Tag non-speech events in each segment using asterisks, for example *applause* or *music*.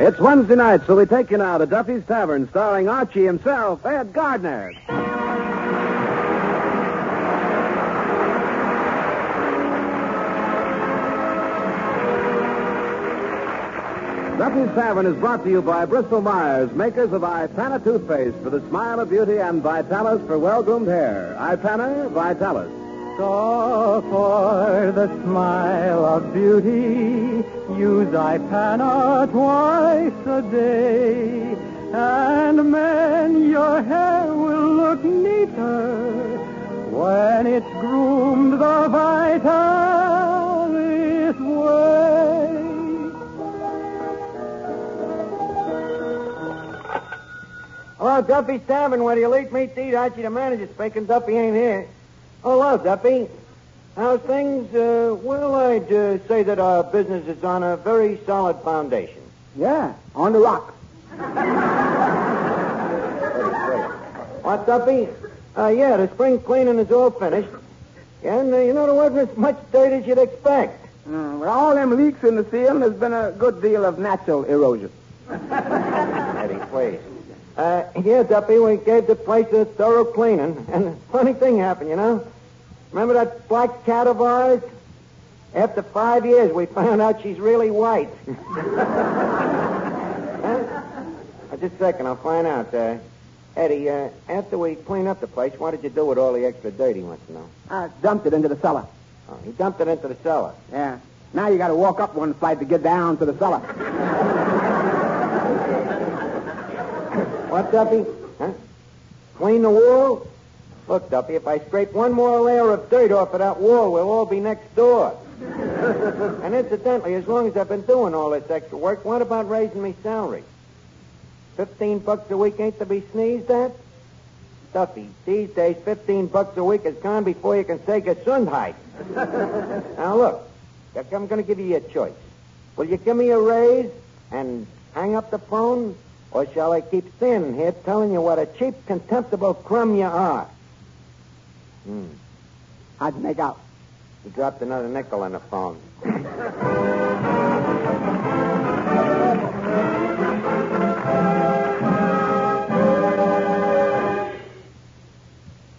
It's Wednesday night, so we take you now to Duffy's Tavern, starring Archie himself, Ed Gardner. Duffy's Tavern is brought to you by Bristol Myers, makers of Ipana toothpaste for the smile of beauty and Vitalis for well-groomed hair. Ipana, Vitalis. So for the smile of beauty, use Ipana twice a day. And man, your hair will look neater when it's groomed the Vitalis way. Hello, Duffy's Tavern. Where do you lead me to eat? Archie, the manager's speaking. Duffy ain't here. Hello, Duffy. How's things? Uh, well, I'd uh, say that our business is on a very solid foundation. Yeah, on the rock. What, Duffy? Uh, yeah, the spring cleaning is all finished. And, uh, you know, there wasn't as much dirt as you'd expect. Mm, with all them leaks in the ceiling, there's been a good deal of natural erosion. Eddie, please. Uh, yeah, Duffy, we gave the place a thorough cleaning. And a funny thing happened, you know. Remember that black cat of ours? After five years, we found out she's really white. *laughs* huh? Uh, just a second, I'll find out. Uh, Eddie, uh, after we cleaned up the place, what did you do with all the extra dirt, he wants to know? I dumped it into the cellar. Oh, he dumped it into the cellar. Yeah. Now you got to walk up one flight to get down to the cellar. What, Duffy? Huh? Clean the wall? Look, Duffy, if I scrape one more layer of dirt off of that wall, we'll all be next door. *laughs* and incidentally, as long as I've been doing all this extra work, what about raising me salary? Fifteen bucks a week ain't to be sneezed at? Duffy, these days, fifteen bucks a week is gone before you can say Gesundheit. *laughs* now, look, I'm going to give you a choice. Will you give me a raise and hang up the phone, or shall I keep standing here telling you what a cheap, contemptible crumb you are? Hmm. How'd you make out? He dropped another nickel on the phone.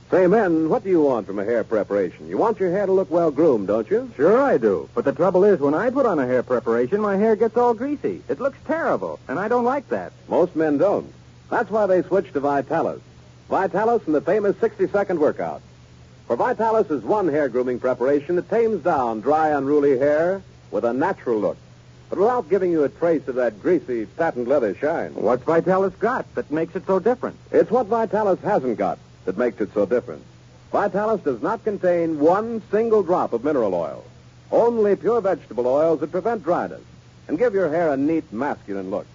Say, men, what do you want from a hair preparation? You want your hair to look well groomed, don't you? Sure I do. But the trouble is, when I put on a hair preparation, my hair gets all greasy. It looks terrible, and I don't like that. Most men don't. That's why they switch to Vitalis. Vitalis and the famous 60-second workout. For Vitalis is one hair grooming preparation that tames down dry, unruly hair with a natural look, but without giving you a trace of that greasy patent leather shine. What's Vitalis got that makes it so different? It's what Vitalis hasn't got that makes it so different. Vitalis does not contain one single drop of mineral oil. Only pure vegetable oils that prevent dryness and give your hair a neat, masculine look.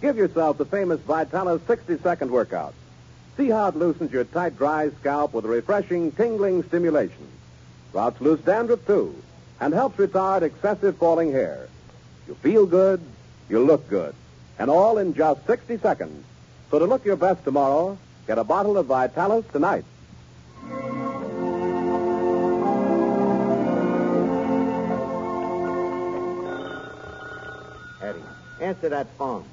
Give yourself the famous Vitalis 60-second workout. See how it loosens your tight, dry scalp with a refreshing, tingling stimulation. Routs loose dandruff, too, and helps retard excessive falling hair. You feel good, you look good, and all in just 60 seconds. So to look your best tomorrow, get a bottle of Vitalis tonight. Eddie, answer that phone.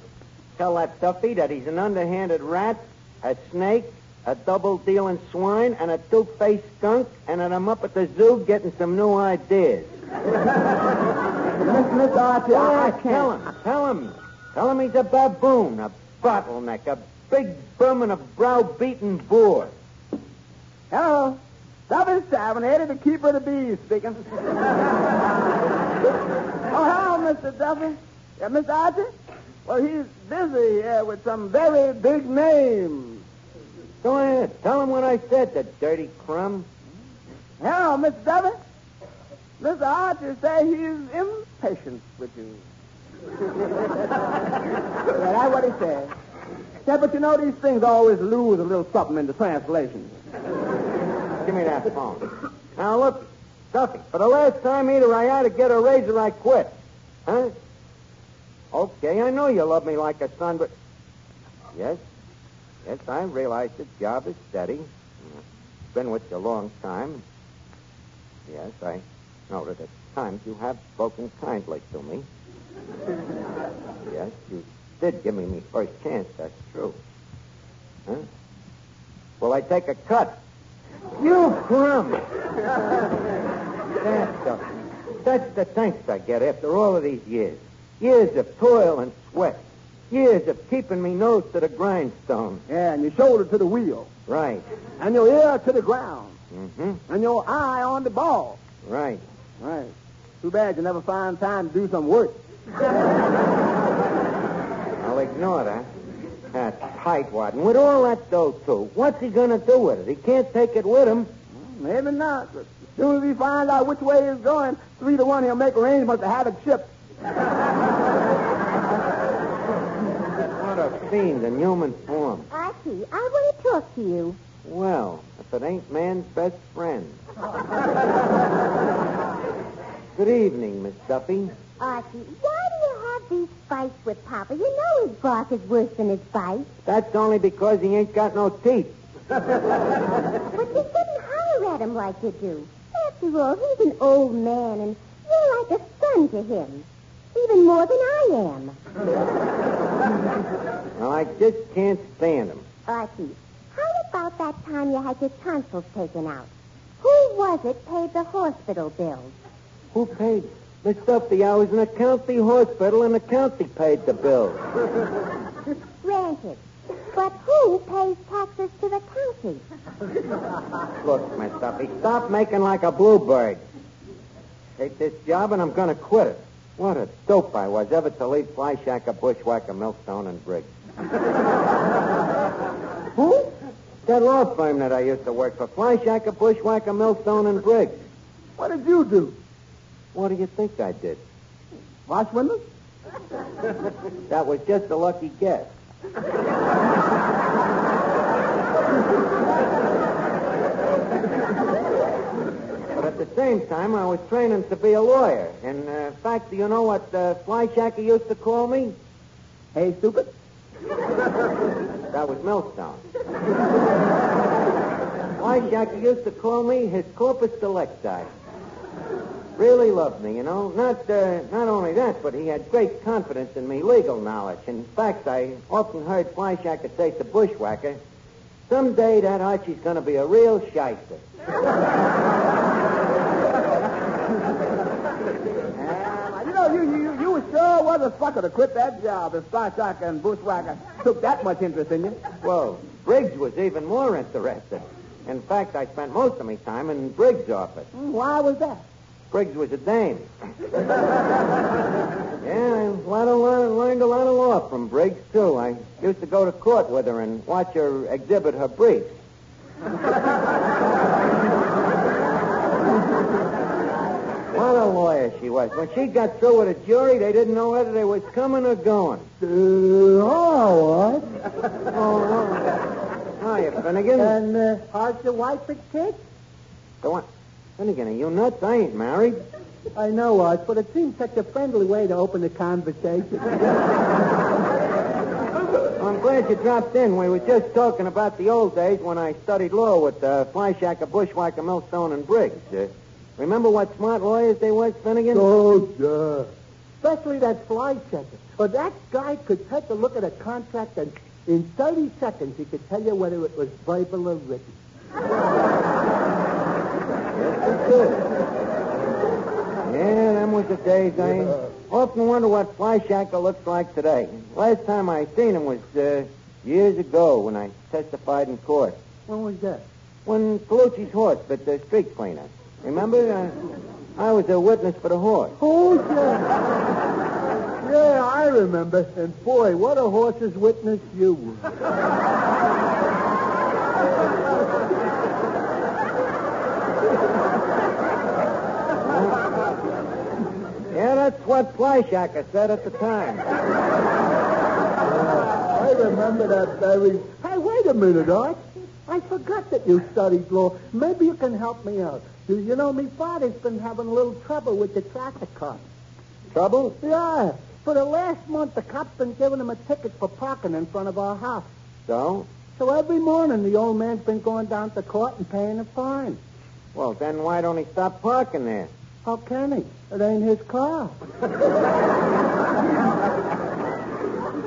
Tell that Duffy that he's an underhanded rat, a snake, a double-dealing swine, and a two-faced skunk, and I'm up at the zoo getting some new ideas. Miss, Miss Archie, I, I can't. tell him. Tell him. Tell him he's a baboon, a bottleneck, a big bum and a browbeaten boor. Hello. Duffy's Tavern, Eddie, the keeper of the bees, speaking. *laughs* oh, hello, Mr. Duffy. Yeah, Mr. Archie? Well, he's busy uh, with some very big names. Go ahead. Tell him what I said, the dirty crumb. Hello, Mr. Duffy. Mr. Archer say he's impatient with you. *laughs* yeah, that's what he said. Yeah, but you know, these things always lose a little something in the translation. Give me that phone. Now, look, Duffy, for the last time, either I ought to get a raise or I quit. Huh? Okay, I know you love me like a son, but... Yes? Yes, I realize the job is steady. Been with you a long time. Yes, I know that at times you have spoken kindly to me. Yes, you did give me my first chance, that's true. Huh? Will I take a cut? You crumb! that's, the, that's the thanks I get after all of these years. Years of toil and sweat. Years of keeping me nose to the grindstone. Yeah, and your shoulder to the wheel. Right. And your ear to the ground. Mm-hmm. And your eye on the ball. Right. Right. Too bad you never find time to do some work. *laughs* I'll ignore that. That tightwad. And with all that dough, too, what's he going to do with it? He can't take it with him. Maybe not. But as soon as he finds out which way he's going, three to one, he'll make arrangements to have it shipped. *laughs* Fiend in human form. Archie, I want to talk to you. Well, if it ain't man's best friend. *laughs* Good evening, Miss Duffy. Archie, why do you have these fights with Papa? You know his bark is worse than his bite. That's only because he ain't got no teeth. *laughs* But you shouldn't holler at him like you do. After all, he's an old man, and you're like a son to him. Even more than I am. I just can't stand him. Archie, how about that time you had your tonsils taken out? Who was it paid the hospital bills? Who paid? Miss Duffy, I was in a county hospital and the county paid the bills. *laughs* Granted. But who pays taxes to the county? *laughs* Look, Miss Duffy, stop making like a bluebird. Take this job and I'm going to quit it. What a dope I was ever to leave Fly Shacker, Bushwhacker, Millstone, and Briggs. *laughs* Who? That law firm that I used to work for. Fly Shacker, Bushwhacker, Millstone, and Briggs. What did you do? What do you think I did? Wash windows? *laughs* That was just a lucky guess. but at the same time, I was training to be a lawyer. In uh, fact, do you know what uh, Fly Shacker used to call me? Hey, stupid. That was Millstone. Fly Shacker used to call me his corpus delicti. Really loved me, you know. Not uh, not only that, but he had great confidence in me legal knowledge. In fact, I often heard Fly Shacker say to Bushwhacker, someday that Archie's going to be a real shyster. Uh, you know, you, you, you sure was a sucker to quit that job if Starshaka and Bushwhacker took that much interest in you. Well, Briggs was even more interested. In fact, I spent most of my time in Briggs' office. Hmm, Why was that? Briggs was a dame. yeah, I learned a lot, learned a lot of law from Briggs, too. I used to go to court with her and watch her exhibit her briefs. what a lawyer she was. When she got through with a jury, they didn't know whether they was coming or going. Uh, oh, what? Oh, oh. Hiya, Finnegan. And uh, how's your wife and kids? Go on. Finnegan, are you nuts? I ain't married. I know, Art, but it seems such a friendly way to open the conversation. *laughs* I'm glad you dropped in. We were just talking about the old days when I studied law with uh, Fly Shacker, Bushwhacker, Millstone, and Briggs. Uh, remember what smart lawyers they was, Finnegan? oh, sure. Especially that fly checker. But that guy could take a look at a contract and in 30 seconds he could tell you whether it was verbal or written. *laughs* Yeah, them was the days. I often wonder what Fly Shacker looks like today. Last time I seen him was uh, years ago when I testified in court. When was that? When Colucci's horse bit the street cleaner. Remember? Uh, I was a witness for the horse. Oh, yeah. Yeah, I remember. And boy, what a horse's witness you were. Yeah, that's what Fly Shacker said at the time. I remember that very. Hey, wait a minute, Art. I forgot that you studied law. Maybe you can help me out. You, you know, me father's been having a little trouble with the traffic cop. Trouble? Yeah. For the last month, the cop's been giving him a ticket for parking in front of our house. So? So every morning, the old man's been going down to court and paying a fine. Well, then why don't he stop parking there? How can he? It ain't his car. *laughs*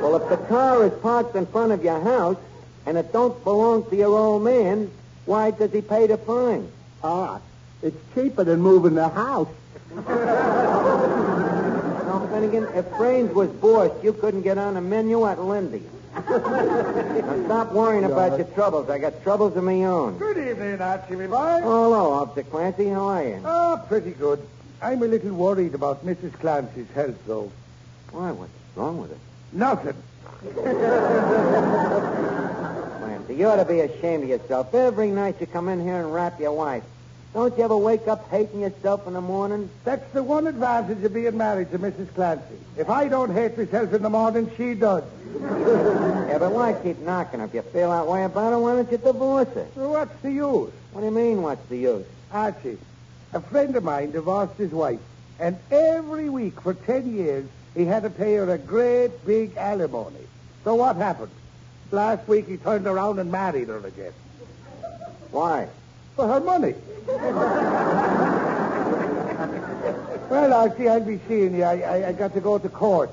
Well, if the car is parked in front of your house and it don't belong to your old man, why does he pay the fine? Ah, it's cheaper than moving the house. Now, Finnegan, if Brains was boss, you couldn't get on the menu at Lindy's. now, stop worrying about your troubles. I got troubles of my own. Good evening, Archie, my boy. Oh, hello, Officer Clancy. How are you? Oh, pretty good. I'm a little worried about Mrs. Clancy's health, though. Why, what's wrong with it? Nothing. *laughs* Clancy, you ought to be ashamed of yourself. Every night you come in here and rap your wife. Don't you ever wake up hating yourself in the morning? That's the one advantage of being married to Mrs. Clancy. If I don't hate myself in the morning, she does. *laughs* Yeah, but why keep knocking? If you feel that way about her, why don't you divorce her? Well, what's the use? What do you mean, what's the use? Archie, a friend of mine divorced his wife, and every week for ten years he had to pay her a great big alimony. So what happened? Last week he turned around and married her again. Why? For her money. well, Archie, I'll be seeing you. I, I, I got to go to court.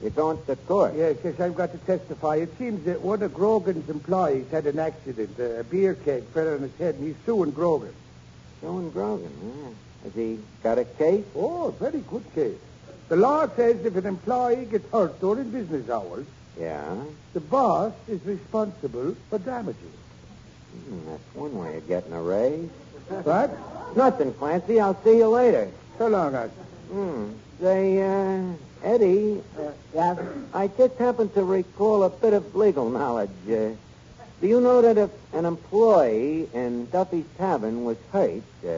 You're going to court? Yes, yes, I've got to testify. It seems that one of Grogan's employees had an accident. A beer keg fell on his head, and he's suing Grogan. Joan Grogan, yeah. Has he got a case? Oh, a very good case. The law says if an employee gets hurt during business hours, Yeah. the boss is responsible for damages. Hmm, that's one way of getting a raise. *laughs* What? Nothing, Clancy. I'll see you later. So long, Archie. Hmm. Say, uh, Eddie, Uh, yeah? I just happen to recall a bit of legal knowledge. Uh, do you know that if an employee in Duffy's Tavern was hurt, uh,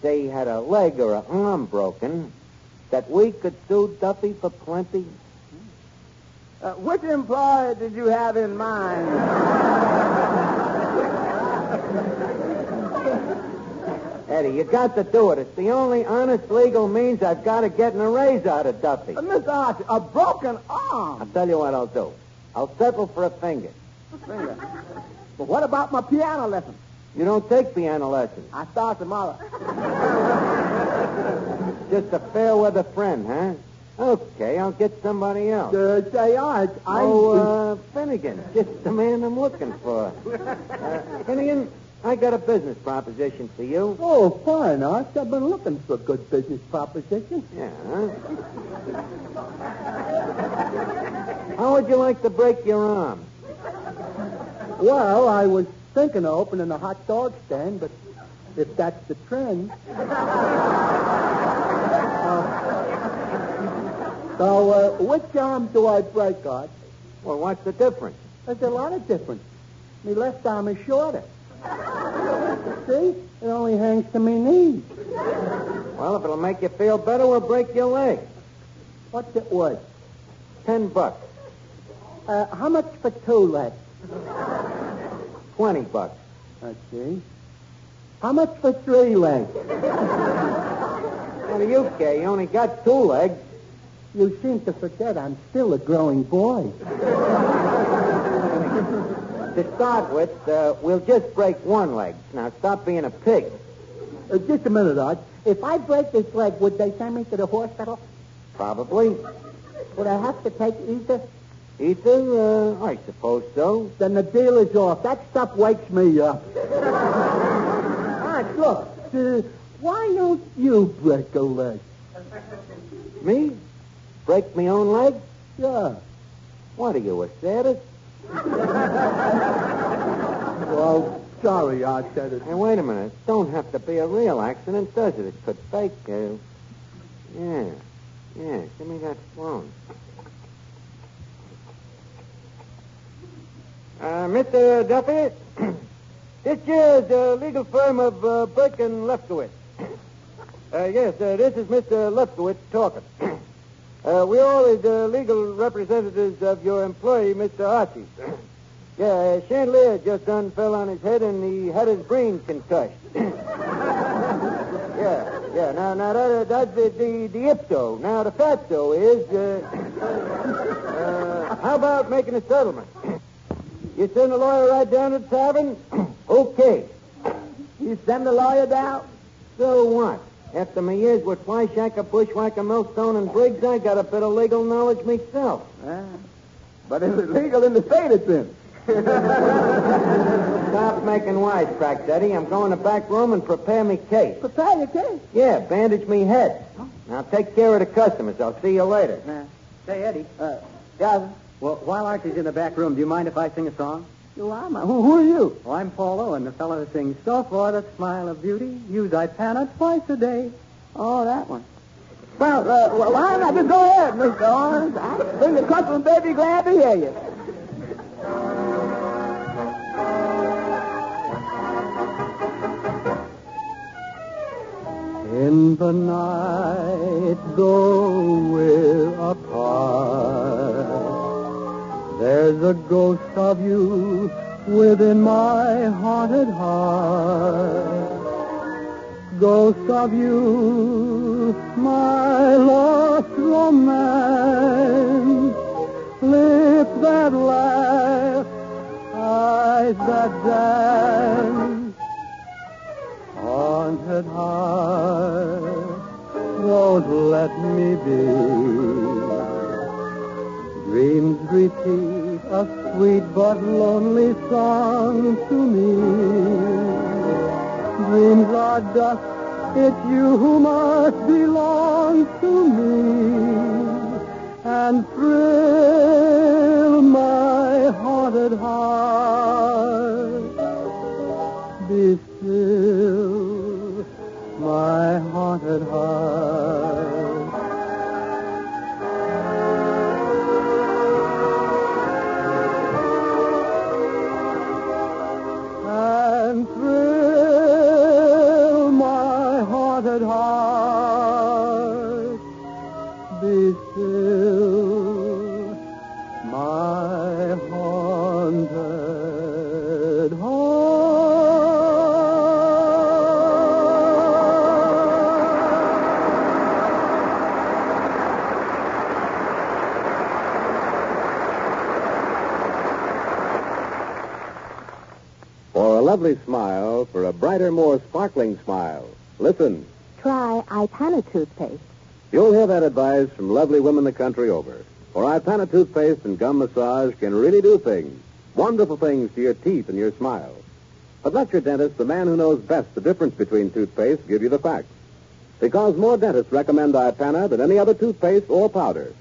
say he had a leg or an arm broken, that we could sue Duffy for plenty? Uh, which employer did you have in mind? *laughs* Eddie, you got to do it. It's the only honest legal means I've got of getting a raise out of Duffy. Uh, Miss Archie, a broken arm. I'll tell you what I'll do. I'll settle for a finger. Finger. *laughs* But what about my piano lesson? You don't take piano lessons. I start tomorrow. *laughs* Just a fair weather friend, huh? Okay, I'll get somebody else. Uh, say, Art, I... Oh, uh, Finnegan, just the man I'm looking for. Uh, Finnegan, I got a business proposition for you. Oh, fine, Art. I've been looking for a good business proposition. Yeah. How would you like to break your arm? Well, I was thinking of opening a hot dog stand, but if that's the trend... Uh, so, uh, which arm do I break, Art? Well, what's the difference? There's a lot of difference. My left arm is shorter. See? It only hangs to me knees. Well, if it'll make you feel better, we'll break your leg. What's it worth? Ten bucks. Uh, how much for two legs? Twenty bucks. I see. How much for three legs? What do you care? You only got two legs. You seem to forget I'm still a growing boy. *laughs* To start with, uh, we'll just break one leg. Now, stop being a pig. Uh, just a minute, Art. If I break this leg, would they send me to the hospital? Probably. Would I have to take ether? Ether, uh, I suppose so. Then the deal is off. That stuff wakes me up. *laughs* Art, look. Uh, why don't you break a leg? Me? Break my own leg? Yeah. What are you, a sadist? Well, sorry, I said it. Hey, wait a minute. Don't have to be a real accident, does it? It could fake. Uh... Yeah. Yeah. Give me that phone. Uh, Mr. Duffy, *clears throat* this is the legal firm of uh, Burke and Lefkowitz. *clears throat* Uh, yes, uh, this is Mr. Lefkowitz talking. *clears throat* uh, we all is the legal representatives of your employee, Mr. Archie. *clears throat* yeah, uh, chandelier just done fell on his head and he had his brain concussed. *clears throat* yeah, yeah. Now, now that, uh, that's the, the, the ipso. Now, the fatso is, uh, uh, how about making a settlement? You send the lawyer right down to the tavern? *clears throat* okay. You send the lawyer down? So what? After my years with Flyshacker, Bushwhacker, Millstone, and Briggs, I got a bit of legal knowledge myself. Uh, But is it legal in the state it's in? *laughs* Stop making wisecracks, Eddie. I'm going to the back room and prepare me case. Prepare your case. Yeah, bandage me head. Now take care of the customers. I'll see you later. Say, Eddie, Uh, yeah, well, while Archie's in the back room, do you mind if I sing a song? My- who, who are you? Well, I'm Paulo, and the fellow who sings, So for the smile of beauty, use Ipana twice a day. Oh, that one. Well, uh, well, why not just go ahead, Mr. Owens? I think the customer may be glad to hear you. In the night, though we're apart, there's a ghost of you within my haunted heart. Ghost of you, my lost romance, lips that laugh, eyes that dance haunted heart, won't let me be. Sweet but lonely song to me. Dreams are dust, it's you who must belong to me. And thrill lovely smile, for a brighter, more sparkling smile, listen. Try Ipana toothpaste. You'll hear that advice from lovely women the country over. For Ipana toothpaste and gum massage can really do things, wonderful things to your teeth and your smile. But let your dentist, the man who knows best the difference between toothpaste, give you the facts. Because more dentists recommend Ipana than any other toothpaste or powder.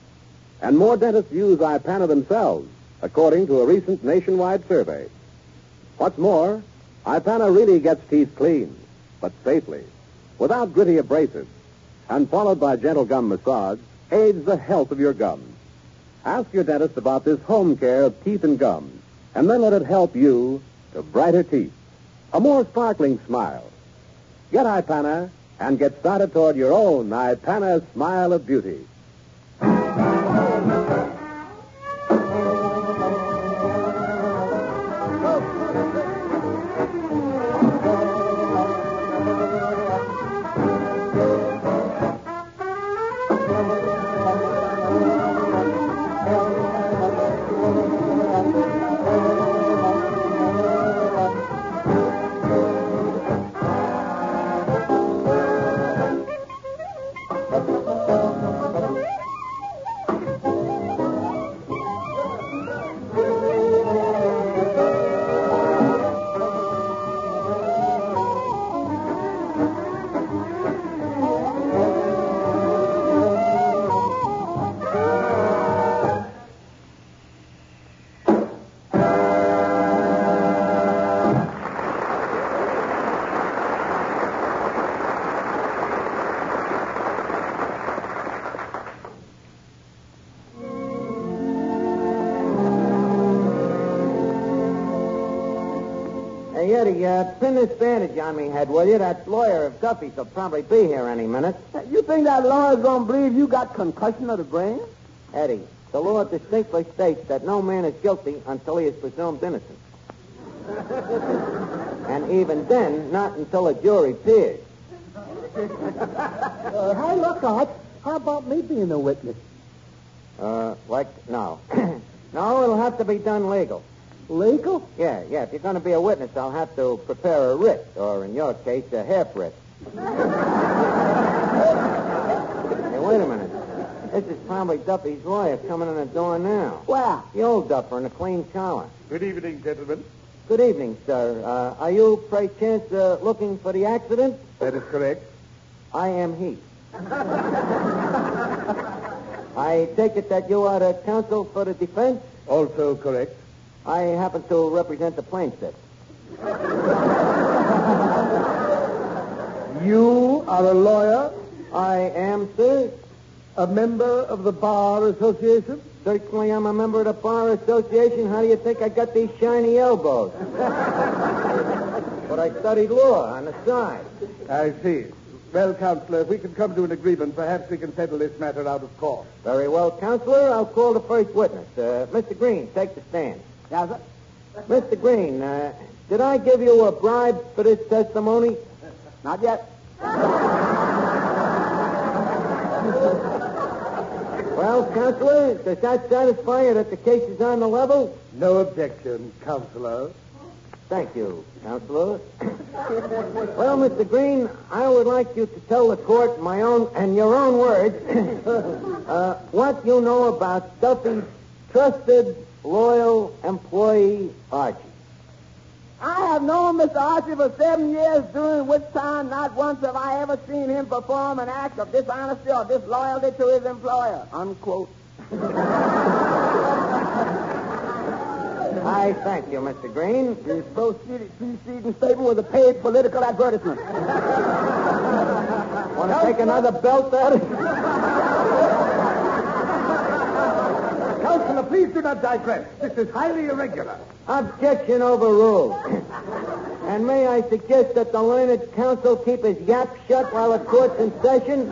And more dentists use Ipana themselves, according to a recent nationwide survey. What's more, Ipana really gets teeth clean, but safely, without gritty abrasives, and followed by gentle gum massage, aids the health of your gums. Ask your dentist about this home care of teeth and gums, and then let it help you to brighter teeth, a more sparkling smile. Get Ipana and get started toward your own Ipana smile of beauty. Eddie, uh, pin this bandage on me head, will you? That lawyer of Duffy's will probably be here any minute. You think that lawyer's gonna believe you got concussion of the brain? Eddie, the law distinctly states that no man is guilty until he is presumed innocent. *laughs* and even then, not until a jury peers. *laughs* Uh, hey, look, Art. How about me being a witness? Uh, like, no. *clears throat* no, it'll have to be done legal. Legal? Yeah, yeah. If you're going to be a witness, I'll have to prepare a writ, or in your case, a hair writ. hey, wait a minute. This is probably Duffy's lawyer coming in the door now. Where? The old Duffer in a clean collar. Good evening, gentlemen. Good evening, sir. Uh, are you, pray chance, uh, looking for the accident? That is correct. I am he. I take it that you are the counsel for the defense? Also correct. I happen to represent the plaintiff. You are a lawyer, I am, sir. a member of the Bar Association? Certainly I'm a member of the Bar Association. How do you think I got these shiny elbows? but I studied law on the side. I see. Well, Counselor, if we can come to an agreement, perhaps we can settle this matter out of court. Very well, Counselor. I'll call the first witness. Uh, Mr. Green, take the stand. Yes, sir. Mr. Green, uh, did I give you a bribe for this testimony? Not yet. Well, Counselor, does that satisfy you that the case is on the level? No objection, Counselor. Thank you, Counselor. well, Mr. Green, I would like you to tell the court my own and your own words *coughs* uh, what you know about Duffy's trusted, loyal employee, Archie. I have known Mr. Archie for seven years, during which time not once have I ever seen him perform an act of dishonesty or disloyalty to his employer. Unquote. *laughs* I thank you, Mr. Green. His proceeding preceding statement was a paid political advertisement. *laughs* Want to take another belt at it? *laughs* Counselor, please do not digress. This is highly irregular. Objection overruled. *coughs* and may I suggest that the learned counsel keep his yap shut while the court's in session?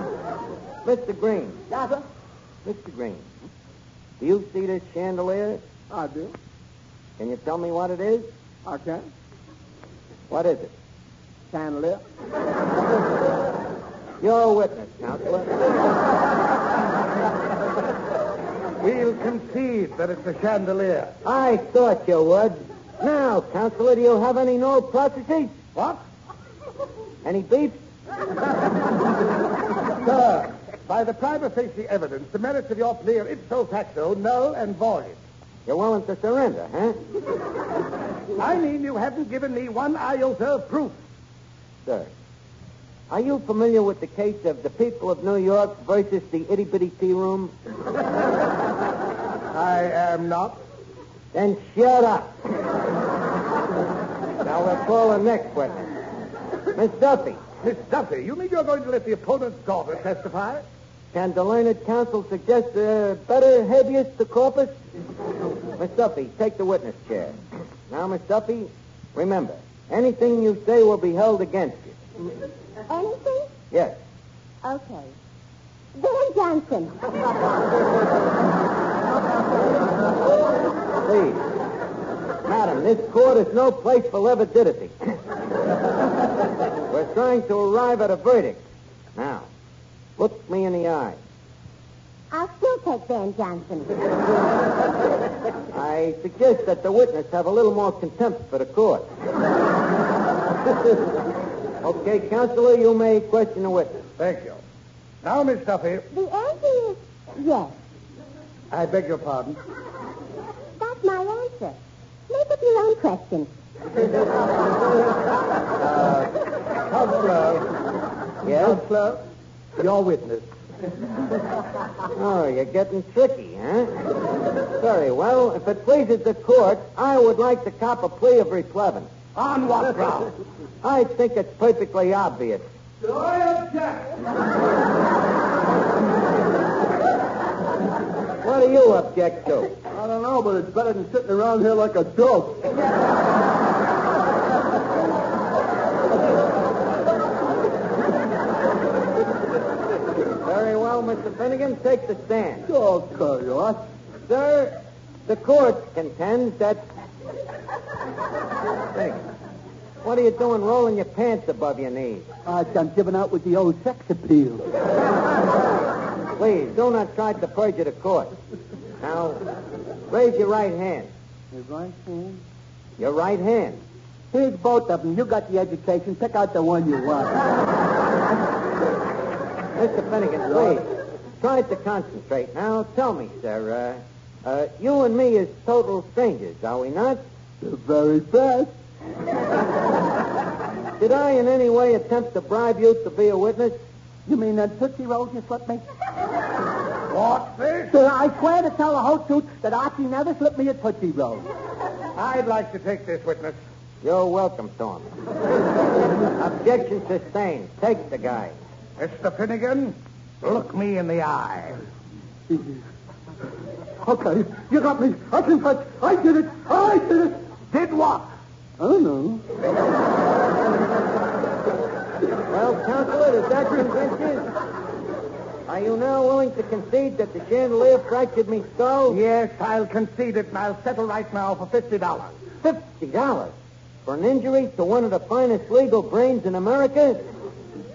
Mr. Green. Yes, sir. Mr. Green. Do you see this chandelier? I do. Can you tell me what it is? I can. What is it? Chandelier. *laughs* You're a witness, counselor. We'll concede that it's a chandelier. I thought you would. Now, counselor, do you have any no processes? What? Any beef? *laughs* Sir, by the prima facie evidence, the merits of your plea are ipso facto null and void. You're willing to surrender, huh? I mean you haven't given me one iota of proof. Sir, are you familiar with the case of the people of New York versus the itty bitty tea room? *laughs* I am not. Then shut up. now we'll call the next witness. Miss Duffy, Miss Duffy, you mean you're going to let the opponent's daughter testify? can the learned counsel suggest a better habeas to corpus? Miss Duffy, take the witness chair. Now, Miss Duffy, remember, anything you say will be held against you. Anything? Yes. Okay. Van Johnson. *laughs* Please. Madam, this court is no place for levidity. We're trying to arrive at a verdict. Now, look me in the eye. I'll still take Van Johnson. I suggest that the witness have a little more contempt for the court. okay, counselor, you may question the witness. Thank you. Now, Miss Duffy, The answer is yes. I beg your pardon. That's my answer. Make up your own question. Uh, Counselor, Yes? Counselor, your witness. Oh, you're getting tricky, huh? Very well. If it pleases the court, I would like to cop a plea of replevin. On what ground? I think it's perfectly obvious. Do I object. What do you object to? I don't know, but it's better than sitting around here like a dope. Very well, Mr. Finnegan, take the stand. Okay, what? Sir, the court contends that. Finnegan, what are you doing rolling your pants above your knees? Uh, I'm giving out with the old sex appeal. Please, do not try to perjure the court. Now, raise your right hand. Your right hand? Your right hand. Here's both of them. You got the education. Pick out the one you *laughs* want. Mr. Finnegan, please. Try to concentrate. Now, tell me, sir, uh, uh, you and me is total strangers, are we not? The very best. *laughs* Did I in any way attempt to bribe you to be a witness? You mean that Tootsie Roll you slipped me? What's this? Sir, I swear to tell the whole truth that Archie never slipped me a Tootsie Roll. I'd like to take this witness. You're welcome, Storm. *laughs* Objection sustained. Take the guy. Mr. Finnegan, look me in the eye. Okay, you got me. I confess. I did it. I did it. Did what? I don't know. Well, Counselor, does that convince you? Are you now willing to concede that the chandelier fractured me skull? Yes, I'll concede it, and I'll settle right now for fifty dollars. Fifty dollars for an injury to one of the finest legal brains in America?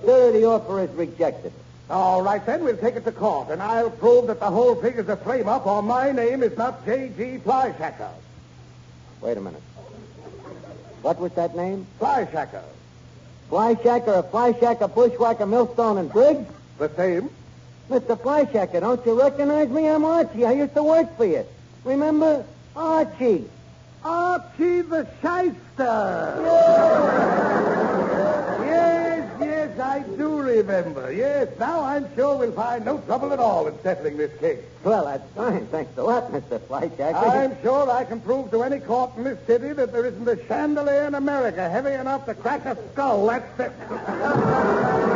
Sir, the offer is rejected. All right, then, we'll take it to court, and I'll prove that the whole thing is a frame-up, or my name is not J.G. Flyshacker. Wait a minute. What was that name? Flyshacker. Flyshacker, a flyshacker, bushwhacker, millstone, and Briggs? The same. Mr. Flyshacker, don't you recognize me? I'm Archie. I used to work for you. Remember? Archie. Archie the Shyster. *laughs* yes, yes, I do remember. Yes, now I'm sure we'll find no trouble at all in settling this case. Well, that's fine. Thanks a lot, Mr. Flyshacker. I'm sure I can prove to any court in this city that there isn't a chandelier in America heavy enough to crack a skull. That's it. *laughs*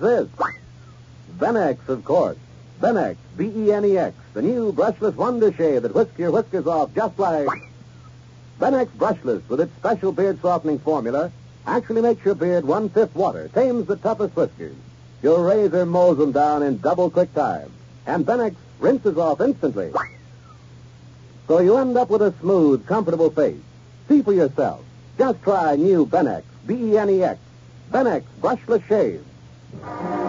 this? Benex, of course. Benex, B-E-N-E-X, the new brushless wonder shave that whisks your whiskers off just like... Benex Brushless, with its special beard softening formula, actually makes your beard one-fifth water, tames the toughest whiskers. Your razor mows them down in double quick time. And Benex rinses off instantly. So you end up with a smooth, comfortable face. See for yourself. Just try new Benex, B-E-N-E-X. Benex Brushless Shave. It's time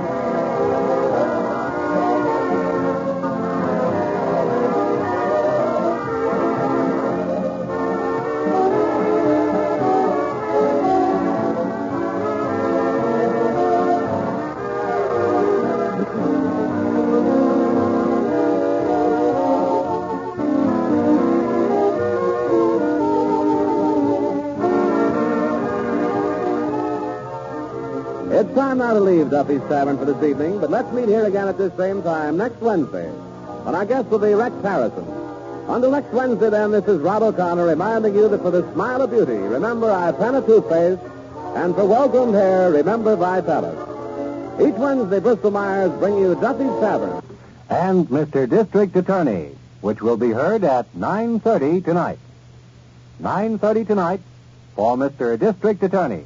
now to leave Duffy's Tavern for this evening, but let's meet here again at this same time next Wednesday. When our guest will be Rex Harrison. Until next Wednesday, then, this is Rod O'Connor reminding you that for the smile of beauty, remember Ipana toothpaste, and for well-groomed hair, remember Vitalis. Each Wednesday, Bristol Myers bring you Duffy's Tavern. And Mr. District Attorney, which will be heard at 9.30 tonight. 9.30 tonight for Mr. District Attorney.